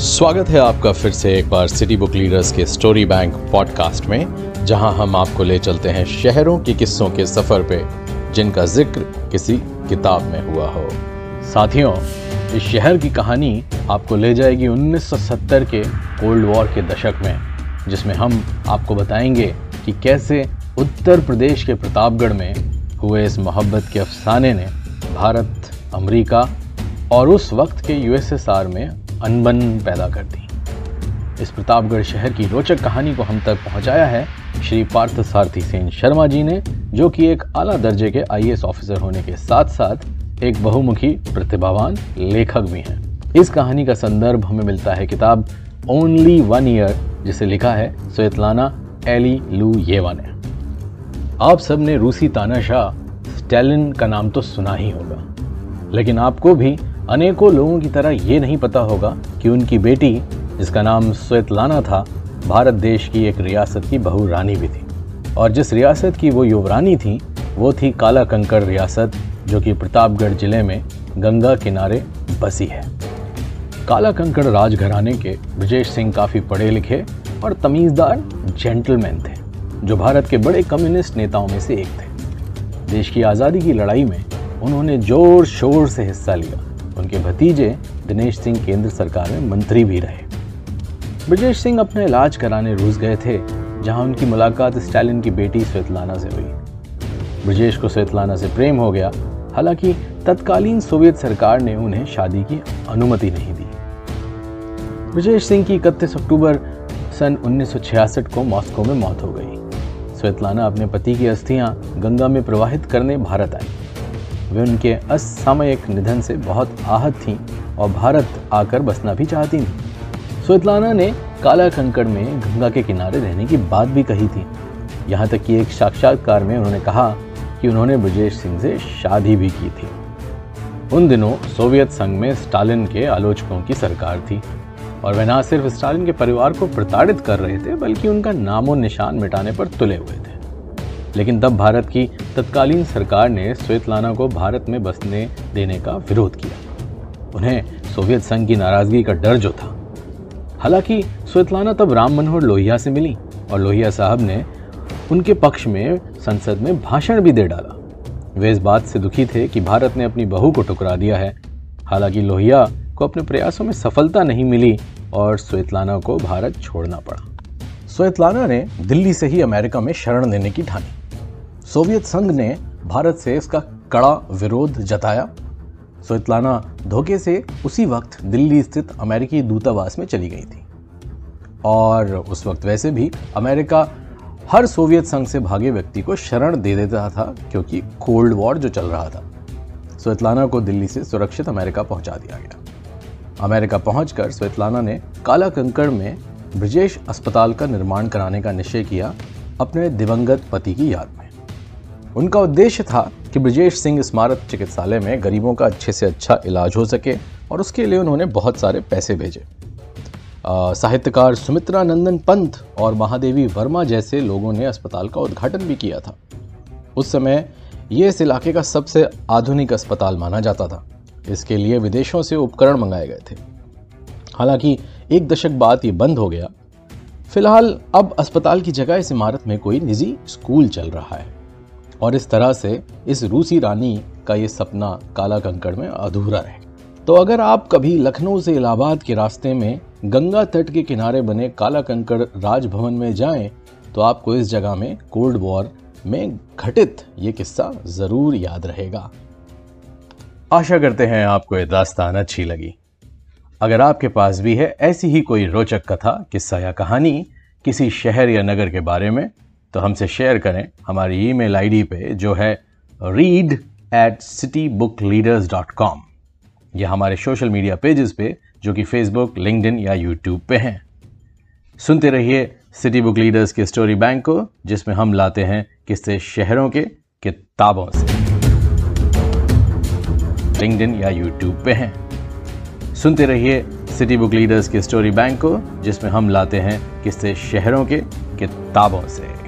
स्वागत है आपका फिर से एक बार सिटी बुक लीडर्स के स्टोरी बैंक पॉडकास्ट में, जहाँ हम आपको ले चलते हैं शहरों के किस्सों के सफ़र पे, जिनका ज़िक्र किसी किताब में हुआ हो। साथियों, इस शहर की कहानी आपको ले जाएगी 1970 के कोल्ड वॉर के दशक में, जिसमें हम आपको बताएँगे कि कैसे उत्तर प्रदेश के प्रतापगढ़ में हुए इस मोहब्बत के अफसाने ने भारत, अमेरिका और उस वक्त के यूएसएसआर में अनबन पैदा कर दी। इस प्रतापगढ़ शहर की रोचक कहानी को हम तक पहुँचाया है श्री पार्थ सारथी सेन शर्मा जी ने, जो कि एक आला दर्जे के आईएएस ऑफिसर होने के साथ साथ एक बहुमुखी, प्रतिभावान लेखक भी हैं। इस कहानी का संदर्भ हमें मिलता है किताब ओनली वन ईयर जिसे लिखा है स्वेतलाना एली लू येवा ने। आप सबने रूसी तानाशाह स्टैलिन का नाम तो सुना ही होगा, लेकिन आपको भी अनेकों लोगों की तरह ये नहीं पता होगा कि उनकी बेटी, जिसका नाम स्वेतलाना था, भारत देश की एक रियासत की बहु रानी भी थी। और जिस रियासत की वो युवरानी थी, वो थी काला कंकड़ रियासत, जो कि प्रतापगढ़ ज़िले में गंगा किनारे बसी है। काला कंकड़ राजघराने के ब्रजेश सिंह काफ़ी पढ़े लिखे और तमीज़दार जेंटलमैन थे, जो भारत के बड़े कम्युनिस्ट नेताओं में से एक थे। देश की आज़ादी की लड़ाई में उन्होंने ज़ोर शोर से हिस्सा लिया। उनके भतीजे दिनेश सिंह केंद्र सरकार में मंत्री भी रहे। ब्रजेश सिंह अपना इलाज कराने रूस गए थे, जहाँ उनकी मुलाकात स्टालिन की बेटी स्वेतलाना से हुई। ब्रजेश को स्वेतलाना से प्रेम हो गया, हालाँकि तत्कालीन सोवियत सरकार ने उन्हें शादी की अनुमति नहीं दी। ब्रजेश सिंह की इकतीस अक्टूबर सन 1966 को मॉस्को में मौत हो गई। स्वेतलाना अपने पति की अस्थियाँ गंगा में प्रवाहित करने भारत आई। वे उनके असामयिक निधन से बहुत आहत थीं और भारत आकर बसना भी चाहती थीं। स्वेतलाना ने काला कंकड़ में गंगा के किनारे रहने की बात भी कही थी। यहाँ तक कि एक साक्षात्कार में उन्होंने कहा कि उन्होंने ब्रजेश सिंह से शादी भी की थी। उन दिनों सोवियत संघ में स्टालिन के आलोचकों की सरकार थी और वे न सिर्फ़ स्टालिन के परिवार को प्रताड़ित कर रहे थे, बल्कि उनका नामो निशान मिटाने पर तुले हुए थे। लेकिन तब भारत की तत्कालीन सरकार ने स्वेतलाना को भारत में बसने देने का विरोध किया। उन्हें सोवियत संघ की नाराज़गी का डर जो था। हालाँकि स्वेतलाना तब राम मनोहर लोहिया से मिली और लोहिया साहब ने उनके पक्ष में संसद में भाषण भी दे डाला। वे इस बात से दुखी थे कि भारत ने अपनी बहू को टुकरा दिया है। हालाँकि लोहिया को अपने प्रयासों में सफलता नहीं मिली और स्वेतलाना को भारत छोड़ना पड़ा। स्वेतलाना ने दिल्ली से ही अमेरिका में शरण लेने की ठानी। सोवियत संघ ने भारत से इसका कड़ा विरोध जताया। स्वेतलाना धोखे से उसी वक्त दिल्ली स्थित अमेरिकी दूतावास में चली गई थी। और उस वक्त वैसे भी अमेरिका हर सोवियत संघ से भागे व्यक्ति को शरण दे देता था, क्योंकि कोल्ड वॉर जो चल रहा था। स्वेतलाना को दिल्ली से सुरक्षित अमेरिका पहुँचा दिया गया। अमेरिका पहुंचकर स्वेतलाना ने काला कंकड़ में ब्रिजेश अस्पताल का निर्माण कराने का निश्चय किया, अपने दिवंगत पति की याद में। उनका उद्देश्य था कि ब्रजेश सिंह स्मारक चिकित्सालय में गरीबों का अच्छे से अच्छा इलाज हो सके और उसके लिए उन्होंने बहुत सारे पैसे भेजे। साहित्यकार सुमित्रा नंदन पंत और महादेवी वर्मा जैसे लोगों ने अस्पताल का उद्घाटन भी किया था। उस समय ये इस इलाके का सबसे आधुनिक अस्पताल माना जाता था। इसके लिए विदेशों से उपकरण मंगाए गए थे। हालाँकि एक दशक बाद ये बंद हो गया। फ़िलहाल अब अस्पताल की जगह इस इमारत में कोई निजी स्कूल चल रहा है। और इस तरह से इस रूसी रानी का ये सपना काला कंकड़ में अधूरा रहे। तो अगर आप कभी लखनऊ से इलाहाबाद के रास्ते में गंगा तट के किनारे बने काला कंकड़ राजभवन में जाएँ तो आपको इस जगह में कोल्ड वॉर में घटित ये किस्सा ज़रूर याद रहेगा। आशा करते हैं आपको ये दास्तान अच्छी लगी। अगर आपके पास भी है ऐसी ही कोई रोचक कथा, किस्सा या कहानी किसी शहर या नगर के बारे में तो हमसे शेयर करें हमारी ईमेल आईडी पे, जो है read at City Book Leaders dot com या हमारे सोशल मीडिया पेजेस पे, जो कि फेसबुक लिंकड या यूट्यूब पे हैं। सुनते रहिए सिटी बुक लीडर्स के स्टोरी बैंक को, जिसमें हम लाते हैं किस्से शहरों के किताबों से। लिंकड या यूट्यूब पे हैं। सुनते रहिए सिटी बुक लीडर्स के स्टोरी बैंक को, जिसमें हम लाते हैं किस्से शहरों के किताबों से।